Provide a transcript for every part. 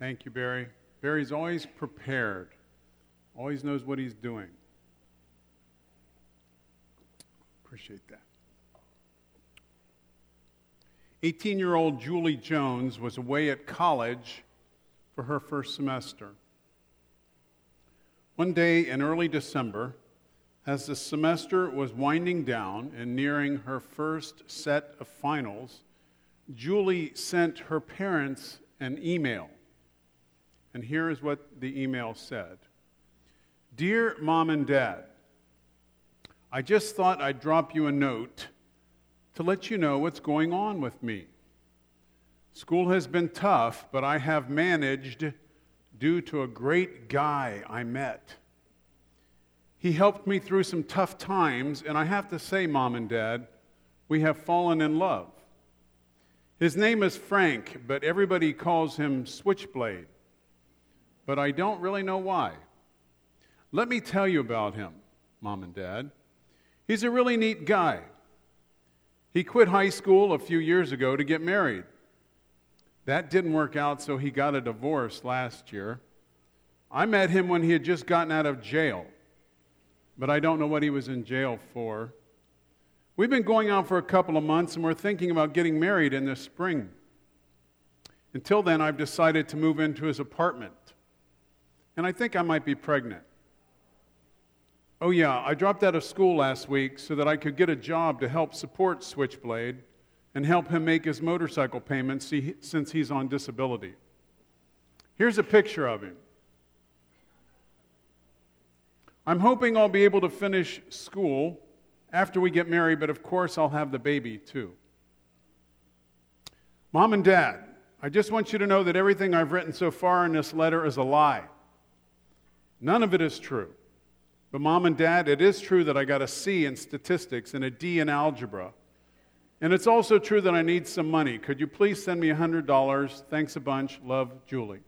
Thank you, Barry. Barry's always prepared, always knows what he's doing. Appreciate that. 18 year old Julie Jones was away at college for her first semester. One day in early December, as the semester was winding down and nearing her first set of finals, Julie sent her parents an email. And here is what the email said Dear Mom and Dad, I just thought I'd drop you a note to let you know what's going on with me. School has been tough, but I have managed due to a great guy I met. He helped me through some tough times, and I have to say, Mom and Dad, we have fallen in love. His name is Frank, but everybody calls him Switchblade. But I don't really know why. Let me tell you about him, Mom and Dad. He's a really neat guy. He quit high school a few years ago to get married. That didn't work out, so he got a divorce last year. I met him when he had just gotten out of jail, but I don't know what he was in jail for. We've been going out for a couple of months and we're thinking about getting married in the spring. Until then, I've decided to move into his apartment. And I think I might be pregnant. Oh, yeah, I dropped out of school last week so that I could get a job to help support Switchblade and help him make his motorcycle payments since he's on disability. Here's a picture of him. I'm hoping I'll be able to finish school after we get married, but of course I'll have the baby too. Mom and Dad, I just want you to know that everything I've written so far in this letter is a lie. None of it is true. But, mom and dad, it is true that I got a C in statistics and a D in algebra. And it's also true that I need some money. Could you please send me $100? Thanks a bunch. Love, Julie.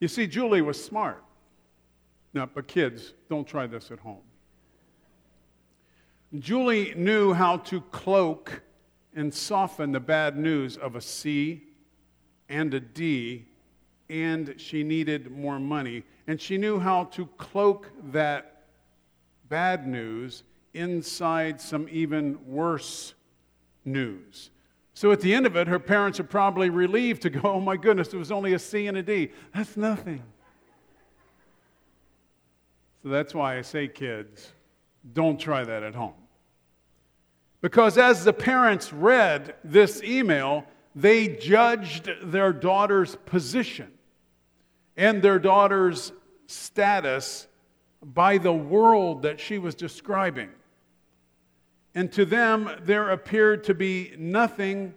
You see, Julie was smart. No, but kids, don't try this at home. Julie knew how to cloak and soften the bad news of a C and a D and she needed more money. And she knew how to cloak that bad news inside some even worse news. So at the end of it, her parents are probably relieved to go, oh my goodness, it was only a C and a D. That's nothing. So that's why I say, kids, don't try that at home. Because as the parents read this email, they judged their daughter's position and their daughter's status by the world that she was describing. And to them, there appeared to be nothing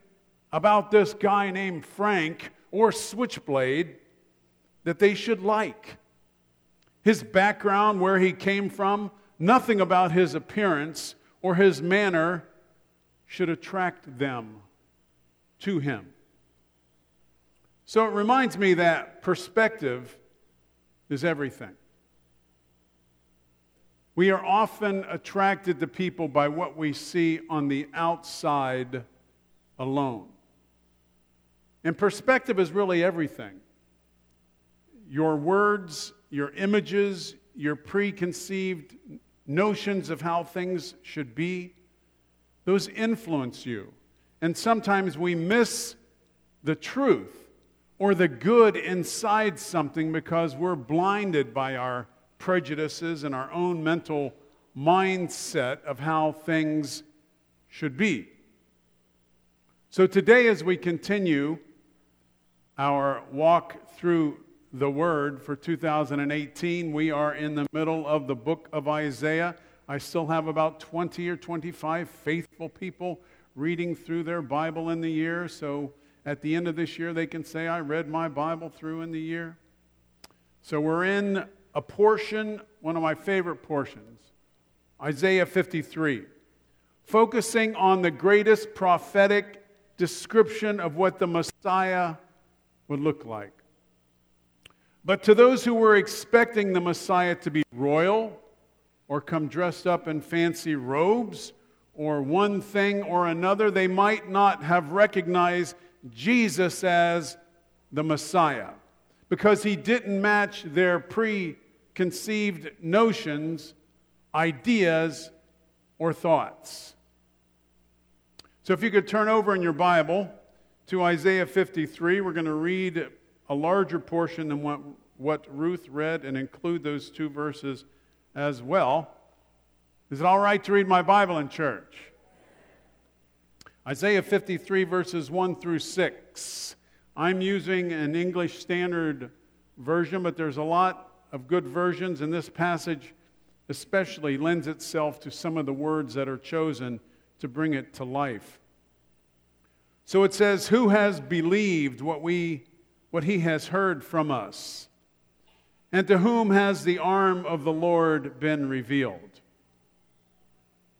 about this guy named Frank or Switchblade that they should like. His background, where he came from, nothing about his appearance or his manner should attract them to him. So it reminds me that perspective is everything. We are often attracted to people by what we see on the outside alone. And perspective is really everything. Your words, your images, your preconceived notions of how things should be, those influence you. And sometimes we miss the truth or the good inside something because we're blinded by our prejudices and our own mental mindset of how things should be. So, today, as we continue our walk through the Word for 2018, we are in the middle of the book of Isaiah. I still have about 20 or 25 faithful people reading through their Bible in the year, so at the end of this year, they can say, I read my Bible through in the year. So we're in a portion, one of my favorite portions, Isaiah 53, focusing on the greatest prophetic description of what the Messiah would look like. But to those who were expecting the Messiah to be royal or come dressed up in fancy robes or one thing or another, they might not have recognized Jesus as the Messiah because he didn't match their preconceived notions, ideas, or thoughts. So if you could turn over in your Bible to Isaiah 53, we're going to read a larger portion than what, what Ruth read and include those two verses as well. Is it all right to read my Bible in church? Isaiah 53, verses 1 through 6. I'm using an English Standard Version, but there's a lot of good versions, and this passage especially lends itself to some of the words that are chosen to bring it to life. So it says, Who has believed what, we, what he has heard from us? And to whom has the arm of the Lord been revealed?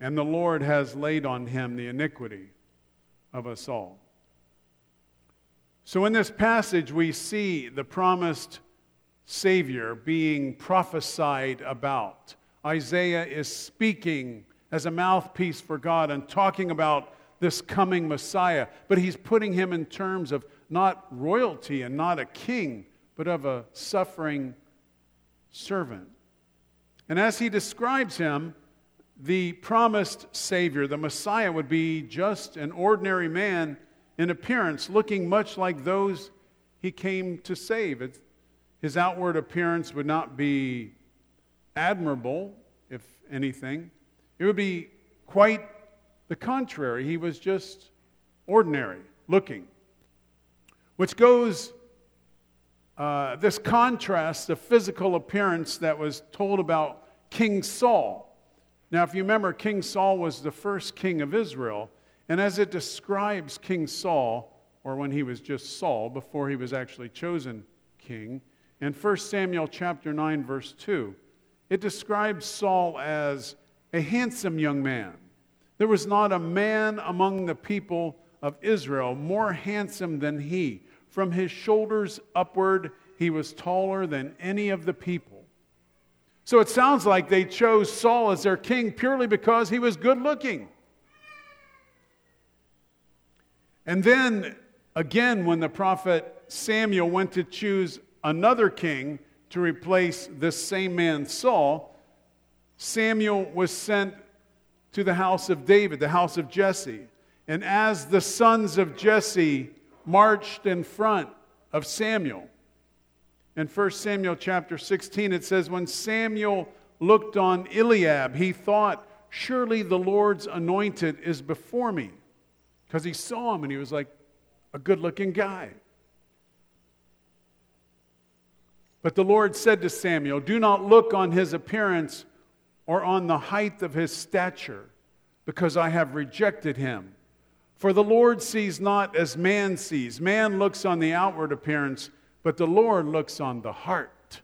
and the Lord has laid on him the iniquity of us all. So, in this passage, we see the promised Savior being prophesied about. Isaiah is speaking as a mouthpiece for God and talking about this coming Messiah, but he's putting him in terms of not royalty and not a king, but of a suffering servant. And as he describes him, the promised Savior, the Messiah, would be just an ordinary man in appearance, looking much like those he came to save. It's, his outward appearance would not be admirable, if anything. It would be quite the contrary. He was just ordinary looking, which goes. Uh, this contrast the physical appearance that was told about King Saul now, if you remember, King Saul was the first king of Israel. And as it describes King Saul, or when he was just Saul, before he was actually chosen king, in 1 Samuel chapter 9, verse 2, it describes Saul as a handsome young man. There was not a man among the people of Israel more handsome than he. From his shoulders upward, he was taller than any of the people. So it sounds like they chose Saul as their king purely because he was good looking. And then again, when the prophet Samuel went to choose another king to replace this same man, Saul, Samuel was sent to the house of David, the house of Jesse. And as the sons of Jesse marched in front of Samuel, in 1 Samuel chapter 16, it says, When Samuel looked on Eliab, he thought, Surely the Lord's anointed is before me. Because he saw him and he was like a good looking guy. But the Lord said to Samuel, Do not look on his appearance or on the height of his stature, because I have rejected him. For the Lord sees not as man sees. Man looks on the outward appearance but the Lord looks on the heart.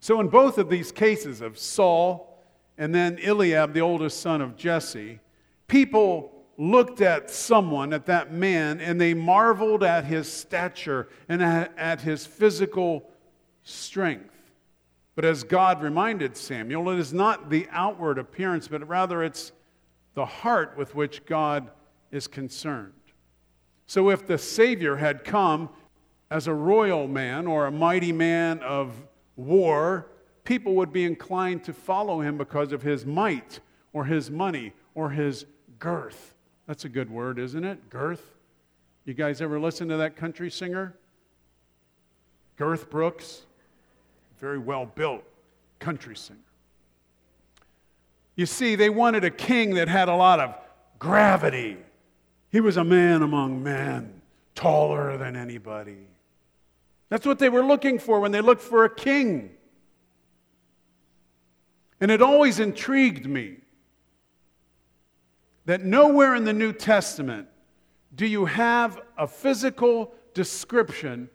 So, in both of these cases of Saul and then Eliab, the oldest son of Jesse, people looked at someone, at that man, and they marveled at his stature and at his physical strength. But as God reminded Samuel, it is not the outward appearance, but rather it's the heart with which God is concerned. So if the Savior had come as a royal man or a mighty man of war, people would be inclined to follow him because of his might or his money or his girth. That's a good word, isn't it? Girth. You guys ever listen to that country singer? Girth Brooks. Very well built country singer. You see, they wanted a king that had a lot of gravity. He was a man among men, taller than anybody. That's what they were looking for when they looked for a king. And it always intrigued me that nowhere in the New Testament do you have a physical description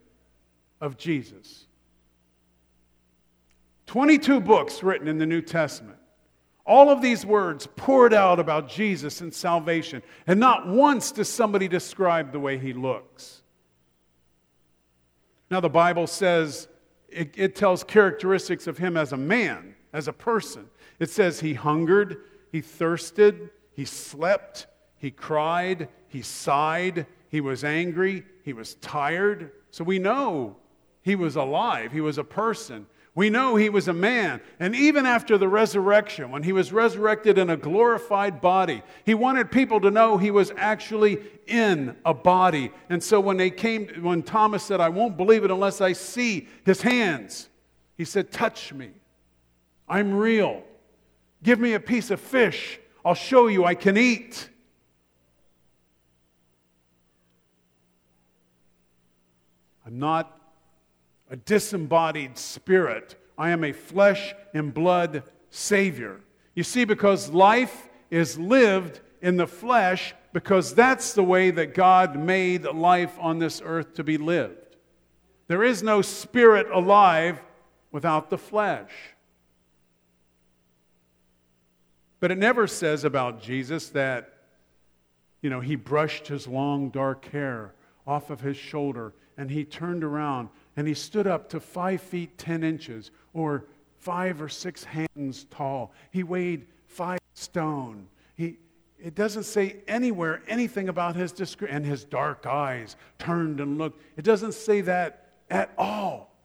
of Jesus. 22 books written in the New Testament. All of these words poured out about Jesus and salvation, and not once does somebody describe the way he looks. Now, the Bible says it, it, tells characteristics of him as a man, as a person. It says he hungered, he thirsted, he slept, he cried, he sighed, he was angry, he was tired. So we know he was alive, he was a person. We know he was a man. And even after the resurrection, when he was resurrected in a glorified body, he wanted people to know he was actually in a body. And so when they came, when Thomas said, I won't believe it unless I see his hands, he said, Touch me. I'm real. Give me a piece of fish. I'll show you I can eat. I'm not a disembodied spirit. I am a flesh and blood Savior. You see, because life is lived in the flesh, because that's the way that God made life on this earth to be lived. There is no spirit alive without the flesh. But it never says about Jesus that, you know, he brushed his long dark hair off of his shoulder and he turned around and he stood up to five feet ten inches or five or six hands tall. He weighed five stone. He, it doesn't say anywhere anything about his description and his dark eyes turned and looked. It doesn't say that at all.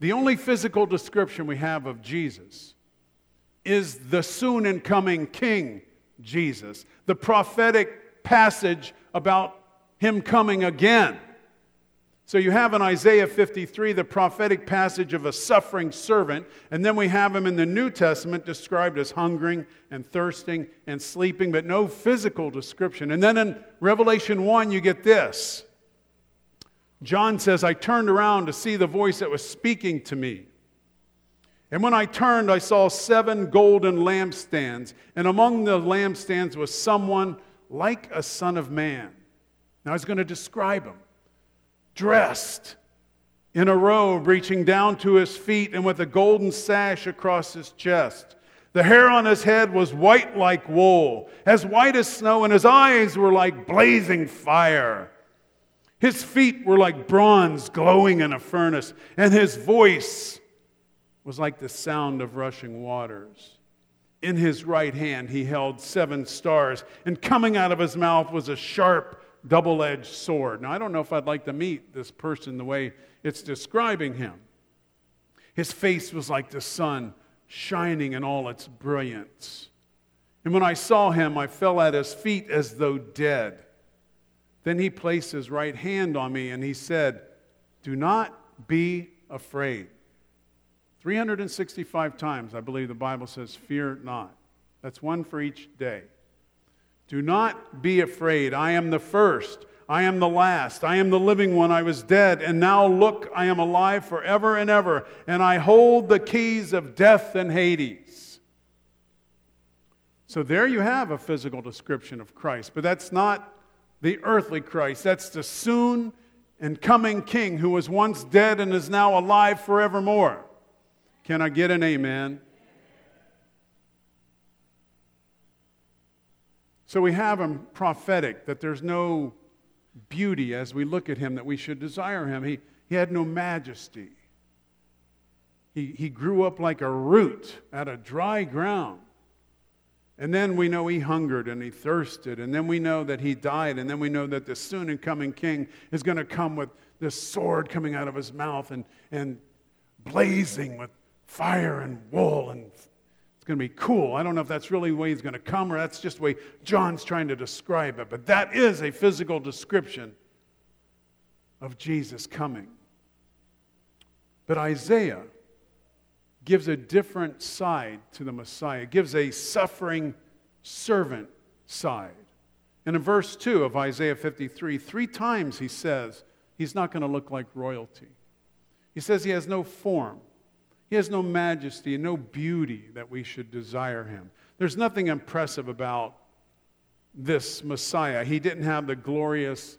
The only physical description we have of Jesus is the soon and coming King Jesus, the prophetic passage about him coming again. So you have in Isaiah 53 the prophetic passage of a suffering servant, and then we have him in the New Testament described as hungering and thirsting and sleeping, but no physical description. And then in Revelation 1, you get this John says, I turned around to see the voice that was speaking to me. And when I turned, I saw seven golden lampstands, and among the lampstands was someone like a son of man. Now he's going to describe him dressed in a robe reaching down to his feet and with a golden sash across his chest. The hair on his head was white like wool, as white as snow, and his eyes were like blazing fire. His feet were like bronze glowing in a furnace, and his voice was like the sound of rushing waters. In his right hand he held seven stars, and coming out of his mouth was a sharp, double edged sword. Now, I don't know if I'd like to meet this person the way it's describing him. His face was like the sun shining in all its brilliance. And when I saw him, I fell at his feet as though dead. Then he placed his right hand on me and he said, Do not be afraid. 365 times, I believe the Bible says, Fear not. That's one for each day. Do not be afraid. I am the first. I am the last. I am the living one. I was dead. And now look, I am alive forever and ever. And I hold the keys of death and Hades. So there you have a physical description of Christ. But that's not the earthly Christ. That's the soon and coming King who was once dead and is now alive forevermore. Can I get an amen? So we have him prophetic, that there's no beauty as we look at him, that we should desire him. He, he had no majesty. He, he grew up like a root out of dry ground. And then we know he hungered and he thirsted. And then we know that he died. And then we know that the soon and coming king is going to come with this sword coming out of his mouth and, and blazing with fire and wool. And It's going to be cool. I don't know if that's really the way he's going to come or that's just the way John's trying to describe it, but that is a physical description of Jesus coming. But Isaiah gives a different side to the Messiah, gives a suffering servant side. And in verse 2 of Isaiah 53, three times he says he's not going to look like royalty. He says he has no form, he has no majesty, and no beauty that we should desire him. There's nothing impressive about this Messiah. He didn't have the glorious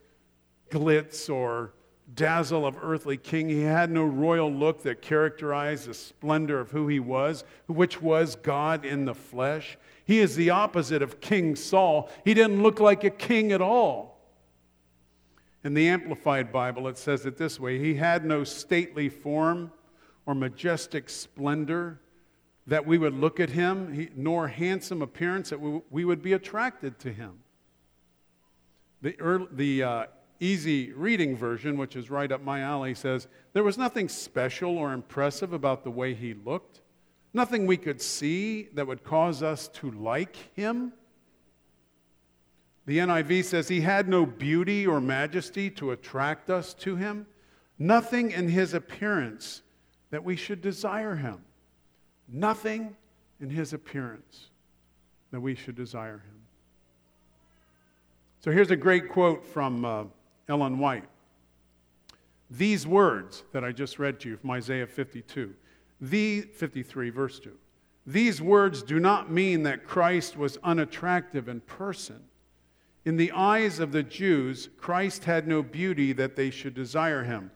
glitz or dazzle of earthly king. He had no royal look that characterized the splendor of who he was, which was God in the flesh. He is the opposite of King Saul. He didn't look like a king at all. In the Amplified Bible, it says it this way He had no stately form or majestic splendor that we would look at him, nor handsome appearance that we, we, would be attracted to him. The, early, the uh, easy reading version, which is right up my alley, says there was nothing special or impressive about the way he looked, nothing we could see that would cause us to like him. The NIV says he had no beauty or majesty to attract us to him, nothing in his appearance that we should desire him. Nothing in his appearance that we should desire him. So here's a great quote from uh, Ellen White. These words that I just read to you from Isaiah 52, the 53, verse 2. These words do not mean that Christ was unattractive in person. In the eyes of the Jews, Christ had no beauty that they should desire him.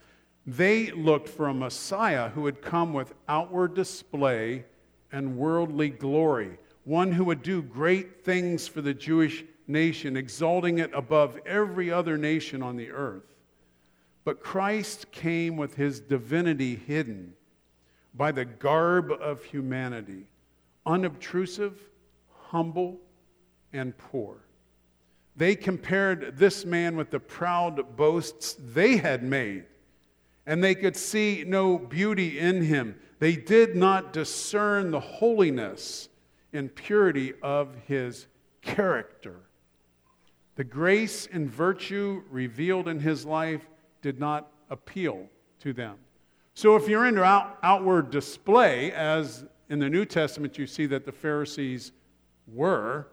They looked for a Messiah who would come with outward display and worldly glory, one who would do great things for the Jewish nation, exalting it above every other nation on the earth. But Christ came with his divinity hidden by the garb of humanity, unobtrusive, humble, and poor. They compared this man with the proud boasts they had made, and they could see no beauty in him. They did not discern the holiness and purity of his character. The grace and virtue revealed in his life did not appeal to them. So, if you're into out, outward display, as in the New Testament you see that the Pharisees were,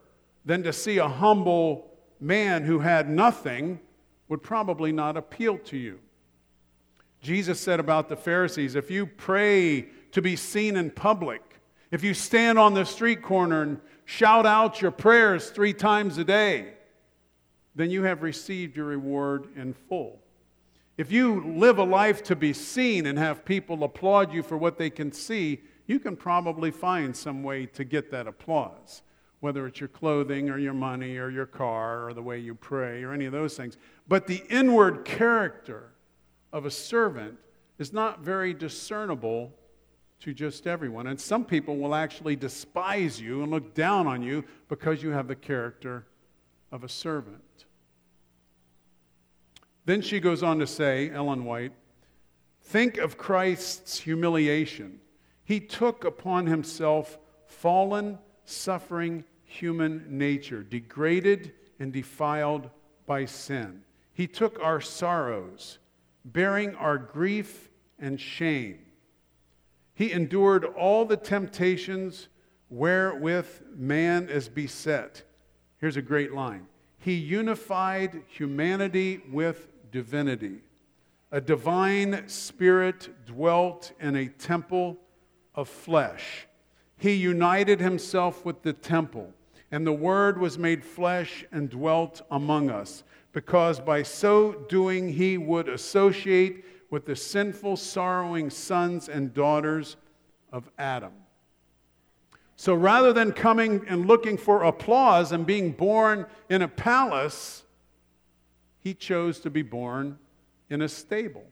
then to see a humble man who had nothing would probably not appeal to you. Jesus said about the Pharisees if you pray to be seen in public, if you stand on the street corner and shout out your prayers three times a day, then you have received your reward in full. If you live a life to be seen and have people applaud you for what they can see, you can probably find some way to get that applause, whether it's your clothing or your money or your car or the way you pray or any of those things. But the inward character of a servant is not very discernible to just everyone. And some people will actually despise you and look down on you because you have the character of a servant. Then she goes on to say, Ellen White, think of Christ's humiliation. He took upon himself fallen, suffering human nature, degraded and defiled by sin. He took our sorrows, bearing our grief and shame. He endured all the temptations wherewith man is beset. Here's a great line He unified humanity with divinity. A divine spirit dwelt in a temple of flesh. He united himself with the temple, and the Word was made flesh and dwelt among us, because by so doing he would associate with the sinful, sorrowing sons and daughters of Adam. So rather than coming and looking for applause and being born in a palace, he chose to be born in a stable.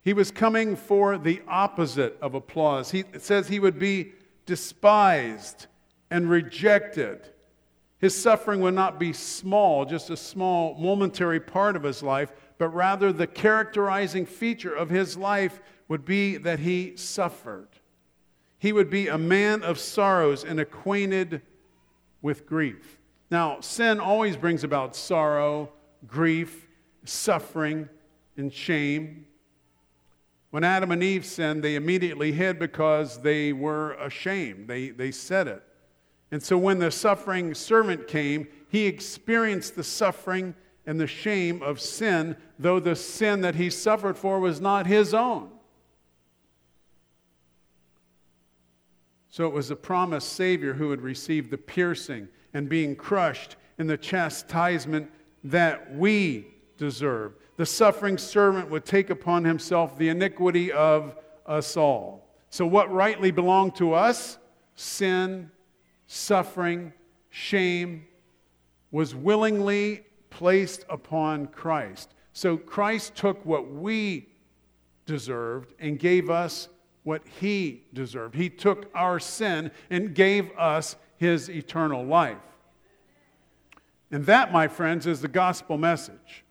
He was coming for the opposite of applause. He says he would be despised and rejected. His suffering would not be small, just a small momentary part of his life, but rather the characterizing feature of his life would be that he suffered. he would be a man of sorrows and acquainted with grief. Now, sin always brings about sorrow, grief, suffering, and shame. When Adam and Eve sinned, they immediately hid because they were ashamed. They, they said it. And so when the suffering servant came, he experienced the suffering and the shame of sin, though the sin that he suffered for was not his own. So it was the promised Savior who would receive the piercing and being crushed in the chastisement that we deserve. The suffering servant would take upon himself the iniquity of us all. So, what rightly belonged to us, sin, suffering, shame, was willingly placed upon Christ. So Christ took what we deserved and gave us what he deserved. He took our sin and gave us his eternal life. And that, my friends, is the gospel message.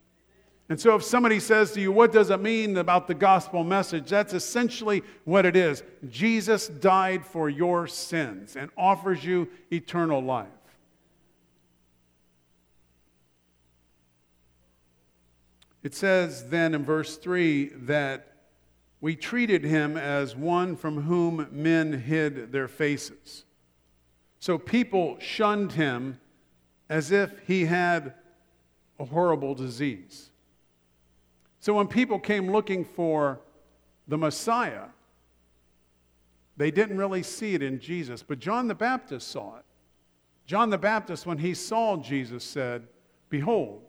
And so, if somebody says to you, What does it mean about the gospel message? That's essentially what it is. Jesus died for your sins and offers you eternal life. It says then in verse 3 that we treated him as one from whom men hid their faces. So people shunned him as if he had a horrible disease. So when people came looking for the Messiah, they didn't really see it in Jesus. But John the Baptist saw it. John the Baptist, when he saw Jesus, said, Behold,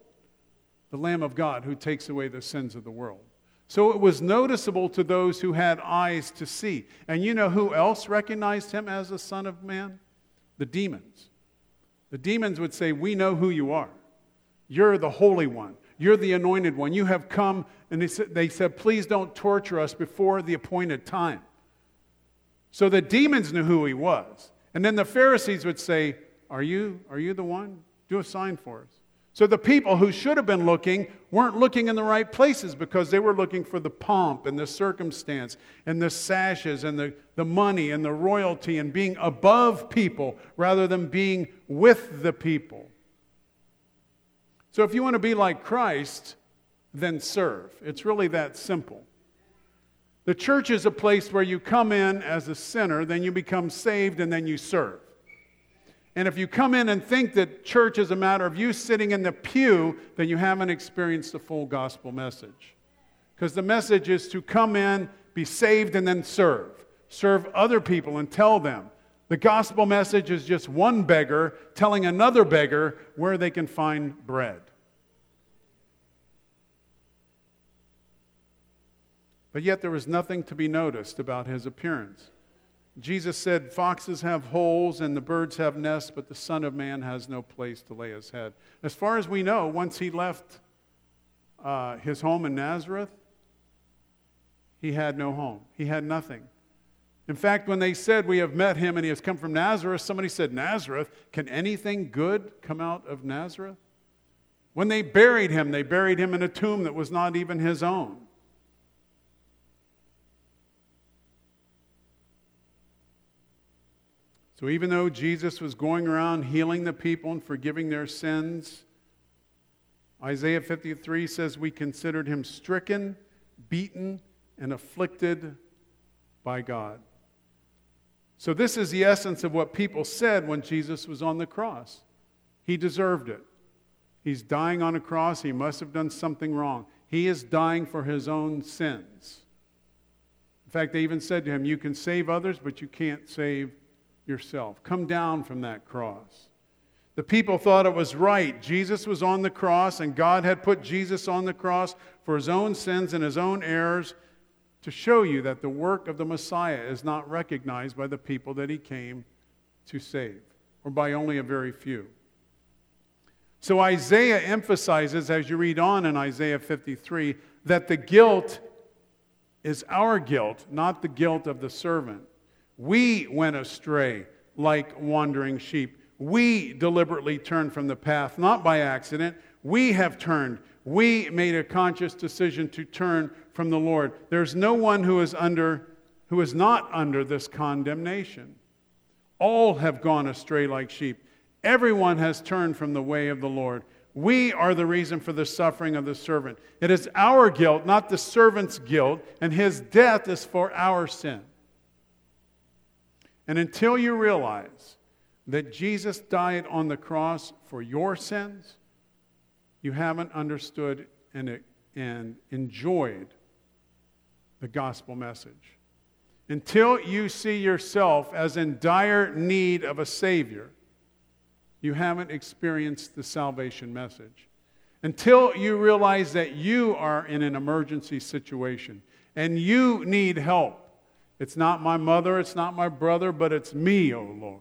the Lamb of God who takes away the sins of the world. So it was noticeable to those who had eyes to see. And you know who else recognized him as the Son of Man? The demons. The demons would say, We know who you are. You're the Holy One. You're the anointed one. You have come. And they said, they said, Please don't torture us before the appointed time. So the demons knew who he was. And then the Pharisees would say, Are you, are you the one? Do a sign for us. So the people who should have been looking weren't looking in the right places because they were looking for the pomp and the circumstance and the sashes and the, the money and the royalty and being above people rather than being with the people. So if you want to be like Christ, then serve. It's really that simple. The church is a place where you come in as a sinner, then you become saved, and then you serve. And if you come in and think that church is a matter of you sitting in the pew, then you haven't experienced the full gospel message. Because the message is to come in, be saved, and then serve. Serve other people and tell them. The gospel message is just one beggar telling another beggar where they can find bread. But yet there was nothing to be noticed about his appearance. Jesus said, Foxes have holes and the birds have nests, but the Son of Man has no place to lay his head. As far as we know, once he left uh, his home in Nazareth, he had no home. He had nothing. In fact, when they said, We have met him and he has come from Nazareth, somebody said, Nazareth? Can anything good come out of Nazareth? When they buried him, they buried him in a tomb that was not even his own. So even though Jesus was going around healing the people and forgiving their sins, Isaiah 53 says we considered him stricken, beaten, and afflicted by God. So, this is the essence of what people said when Jesus was on the cross. He deserved it. He's dying on a cross. He must have done something wrong. He is dying for his own sins. In fact, they even said to him, You can save others, but you can't save yourself. Come down from that cross. The people thought it was right. Jesus was on the cross, and God had put Jesus on the cross for his own sins and his own errors to show you that the work of the Messiah is not recognized by the people that he came to save, or by only a very few. So Isaiah emphasizes, as you read on in Isaiah 53, that the guilt is our guilt, not the guilt of the servant. We went astray like wandering sheep. We deliberately turned from the path, not by accident. We have turned. We made a conscious decision to turn from the Lord. There's no one who is under who is not under this condemnation. All have gone astray like sheep. Everyone has turned from the way of the Lord. We are the reason for the suffering of the servant. It is our guilt, not the servant's guilt, and his death is for our sin. And until you realize that Jesus died on the cross for your sins, you haven't understood and, and enjoyed the gospel message. Until you see yourself as in dire need of a Savior, you haven't experienced the salvation message. Until you realize that you are in an emergency situation and you need help. It's not my mother, it's not my brother, but it's me, O oh Lord.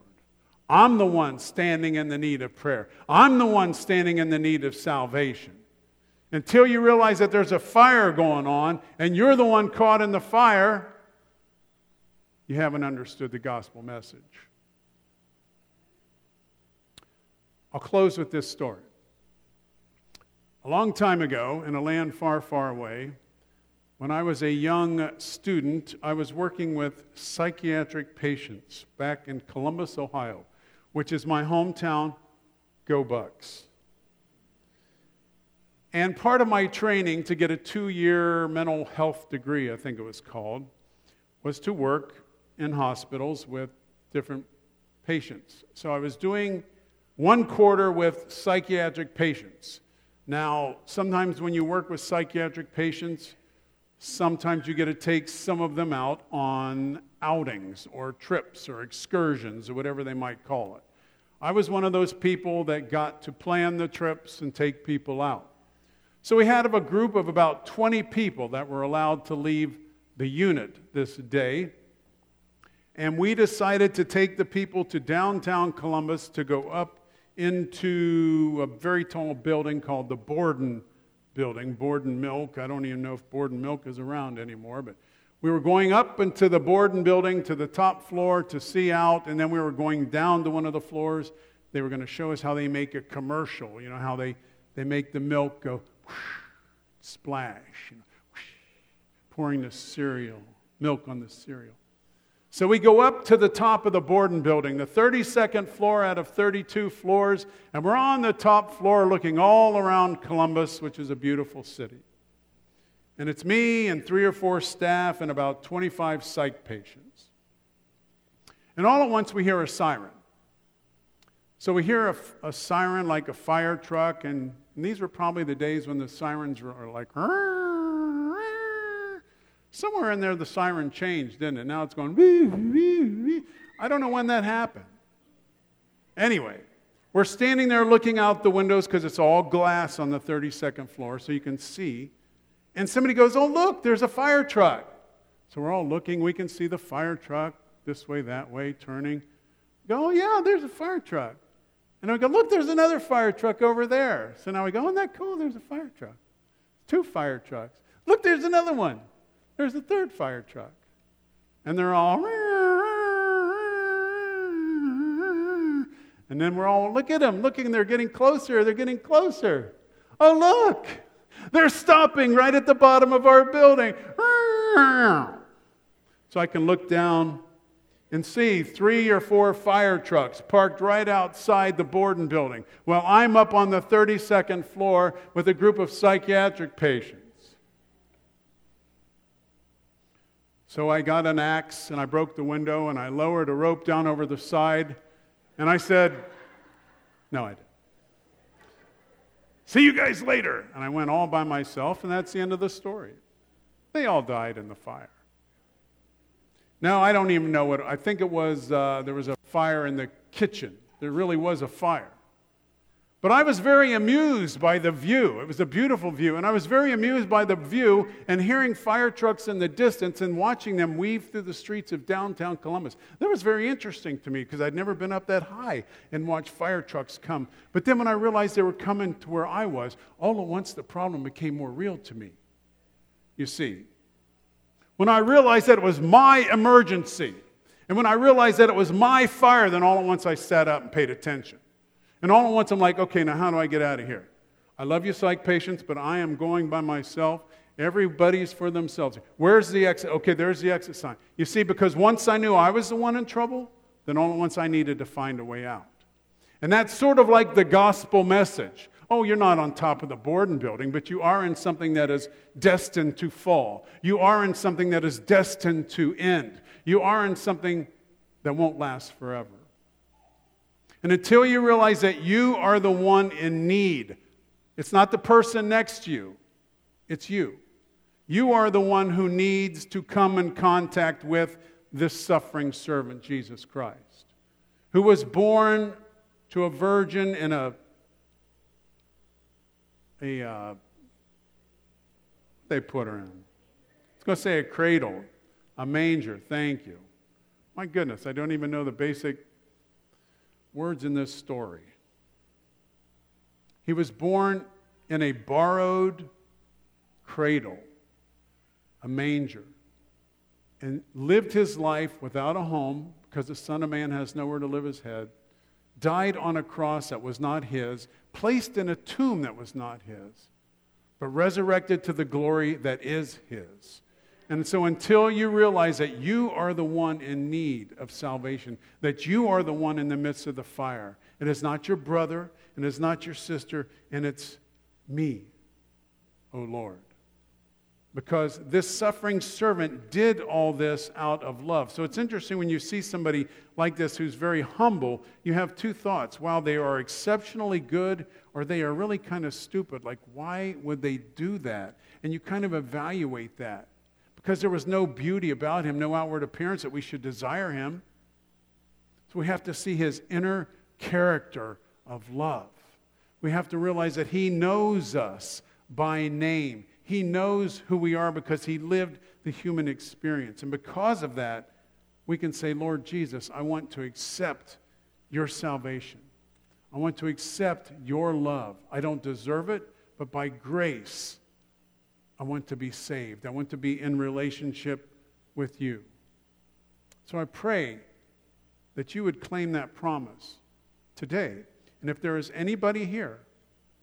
I'm the one standing in the need of prayer. I'm the one standing in the need of salvation. Until you realize that there's a fire going on and you're the one caught in the fire, you haven't understood the gospel message. I'll close with this story. A long time ago, in a land far, far away, when I was a young student, I was working with psychiatric patients back in Columbus, Ohio, which is my hometown. Go Bucks. And part of my training to get a two year mental health degree, I think it was called, was to work in hospitals with different patients. So I was doing one quarter with psychiatric patients. Now, sometimes when you work with psychiatric patients, sometimes you get to take some of them out on outings or trips or excursions or whatever they might call it. I was one of those people that got to plan the trips and take people out. So we had a group of about 20 people that were allowed to leave the unit this day. And we decided to take the people to downtown Columbus to go up into a very tall building called the Borden Building, Borden Milk. I don't even know if Borden Milk is around anymore, but we were going up into the Borden Building to the top floor to see out, and then we were going down to one of the floors. They were going to show us how they make a commercial, you know, how they, they make the milk go whoosh, splash, you know, whoosh, pouring the cereal, milk on the cereal. So we go up to the top of the Borden building, the 32nd floor out of 32 floors, and we're on the top floor looking all around Columbus, which is a beautiful city. And it's me and three or four staff and about 25 psych patients. And all at once we hear a siren. So we hear a, a siren like a fire truck, and, and, these were probably the days when the sirens were like, Somewhere in there, the siren changed, didn't it? Now it's going, wee, wee, wee. I don't know when that happened. Anyway, we're standing there looking out the windows because it's all glass on the 32nd floor, so you can see. And somebody goes, Oh, look, there's a fire truck. So we're all looking. We can see the fire truck this way, that way, turning. go, Oh, yeah, there's a fire truck. And I go, Look, there's another fire truck over there. So now we go, Isn't that cool? There's a fire truck. Two fire trucks. Look, there's another one. There's a third fire truck. And they're all, and then we're all, look at them, looking, they're getting closer, they're getting closer. Oh, look, they're stopping right at the bottom of our building. So I can look down and see three or four fire trucks parked right outside the Borden building. Well, I'm up on the 32nd floor with a group of psychiatric patients. So I got an axe and I broke the window and I lowered a rope down over the side and I said, No, I didn't. See you guys later. And I went all by myself, and that's the end of the story. They all died in the fire. Now, I don't even know what, I think it was, uh, there was a fire in the kitchen. There really was a fire. But I was very amused by the view. It was a beautiful view. And I was very amused by the view and hearing fire trucks in the distance and watching them weave through the streets of downtown Columbus. That was very interesting to me because I'd never been up that high and watched fire trucks come. But then when I realized they were coming to where I was, all at once the problem became more real to me. You see, when I realized that it was my emergency, and when I realized that it was my fire, then all at once I sat up and paid attention. And all at once, I'm like, okay, now how do I get out of here? I love you, psych patients, but I am going by myself, Everybody's for themselves. Where's the exit? Okay, there's the exit sign. You see, because once I knew I was the one in trouble, then all at once I needed to find a way out. And that's sort of like the gospel message. Oh, you're not on top of the Borden building, but you are in something that is destined to fall. You are in something that is destined to end. You are in something that won't last forever. And until you realize that you are the one in need, it's not the person next to you, it's you. You are the one who needs to come in contact with this suffering servant, Jesus Christ, who was born to a virgin in a, a uh, they put her in. It's going to say a cradle, a manger. Thank you. My goodness, I don't even know the basic words in this story. He was born in a borrowed cradle, a manger, and lived his life without a home because the Son of Man has nowhere to live his head, died on a cross that was not his, placed in a tomb that was not his, but resurrected to the glory that is his. And so, until you realize that you are the one in need of salvation, that you are the one in the midst of the fire, it is not your brother, and it is not your sister, and it's me, O Lord because this suffering servant did all this out of love. So it's interesting when you see somebody like this who's very humble, you have two thoughts. While they are exceptionally good, or they are really kind of stupid. Like, why would they do that? And you kind of evaluate that. Because there was no beauty about him, no outward appearance that we should desire him. So we have to see his inner character of love. We have to realize that he knows us by name. He knows who we are because he lived the human experience. And because of that, we can say, Lord Jesus, I want to accept your salvation. I want to accept your love. I don't deserve it, but by grace, I want to be saved. I want to be in relationship with you. So I pray that you would claim that promise today. And if there is anybody here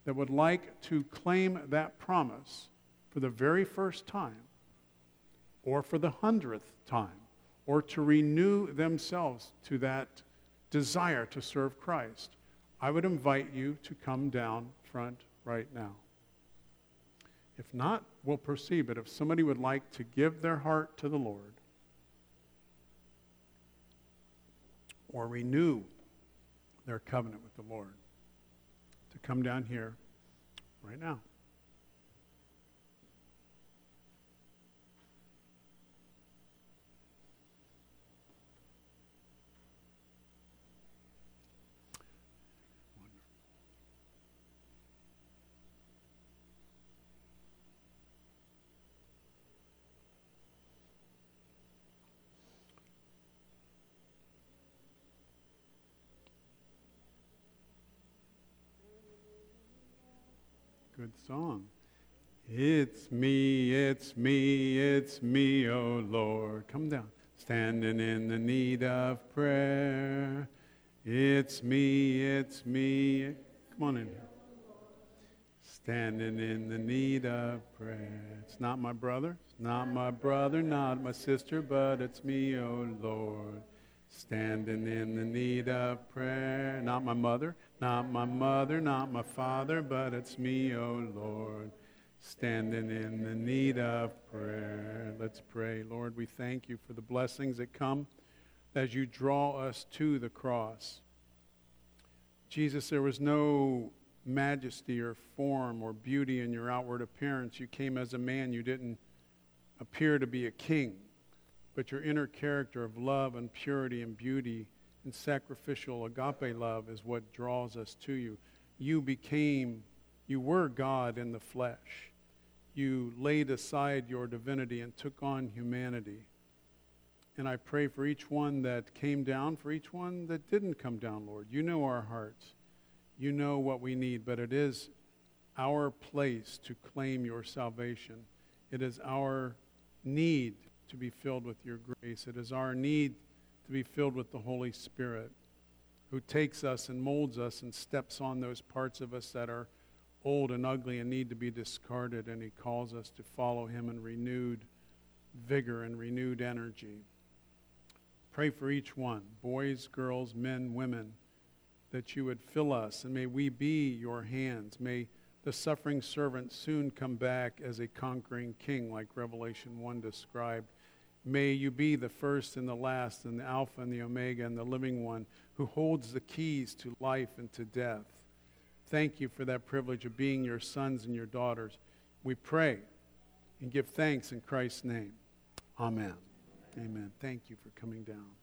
that would like to claim that promise, for the very first time, or for the hundredth time, or to renew themselves to that desire to serve Christ, I would invite you to come down front right now. If not, we'll proceed. But if somebody would like to give their heart to the Lord or renew their covenant with the Lord, to come down here right now. Good song. It's me, it's me, it's me, oh Lord. Come down. Standing in the need of prayer. It's me, it's me. Come on in here. Standing in the need of prayer. It's not my brother, it's not my brother, not my sister, but it's me, oh Lord. Standing in the need of prayer. Not my mother, not my mother, not my father, but it's me, oh Lord, standing in the need of prayer. Let's pray. Lord, we thank you for the blessings that come as you draw us to the cross. Jesus, there was no majesty or form or beauty in your outward appearance. You came as a man. You didn't appear to be a king, but your inner character of love and purity and beauty and sacrificial agape love is what draws us to you. You became, you were God in the flesh. You laid aside your divinity and took on humanity. And I pray for each one that came down, for each one that didn't come down, Lord. You know our hearts. You know what we need, but it is our place to claim your salvation. It is our need to be filled with your grace. It is our need to be filled with the Holy Spirit who takes us and molds us and steps on those parts of us that are old and ugly and need to be discarded, and He calls us to follow Him in renewed vigor and renewed energy. Pray for each one boys, girls, men, women that you would fill us, and may we be your hands. May the suffering servant soon come back as a conquering king, like Revelation 1 described. May you be the first and the last, and the Alpha and the Omega, and the living one who holds the keys to life and to death. Thank you for that privilege of being your sons and your daughters. We pray and give thanks in Christ's name. Amen. Amen. Thank you for coming down.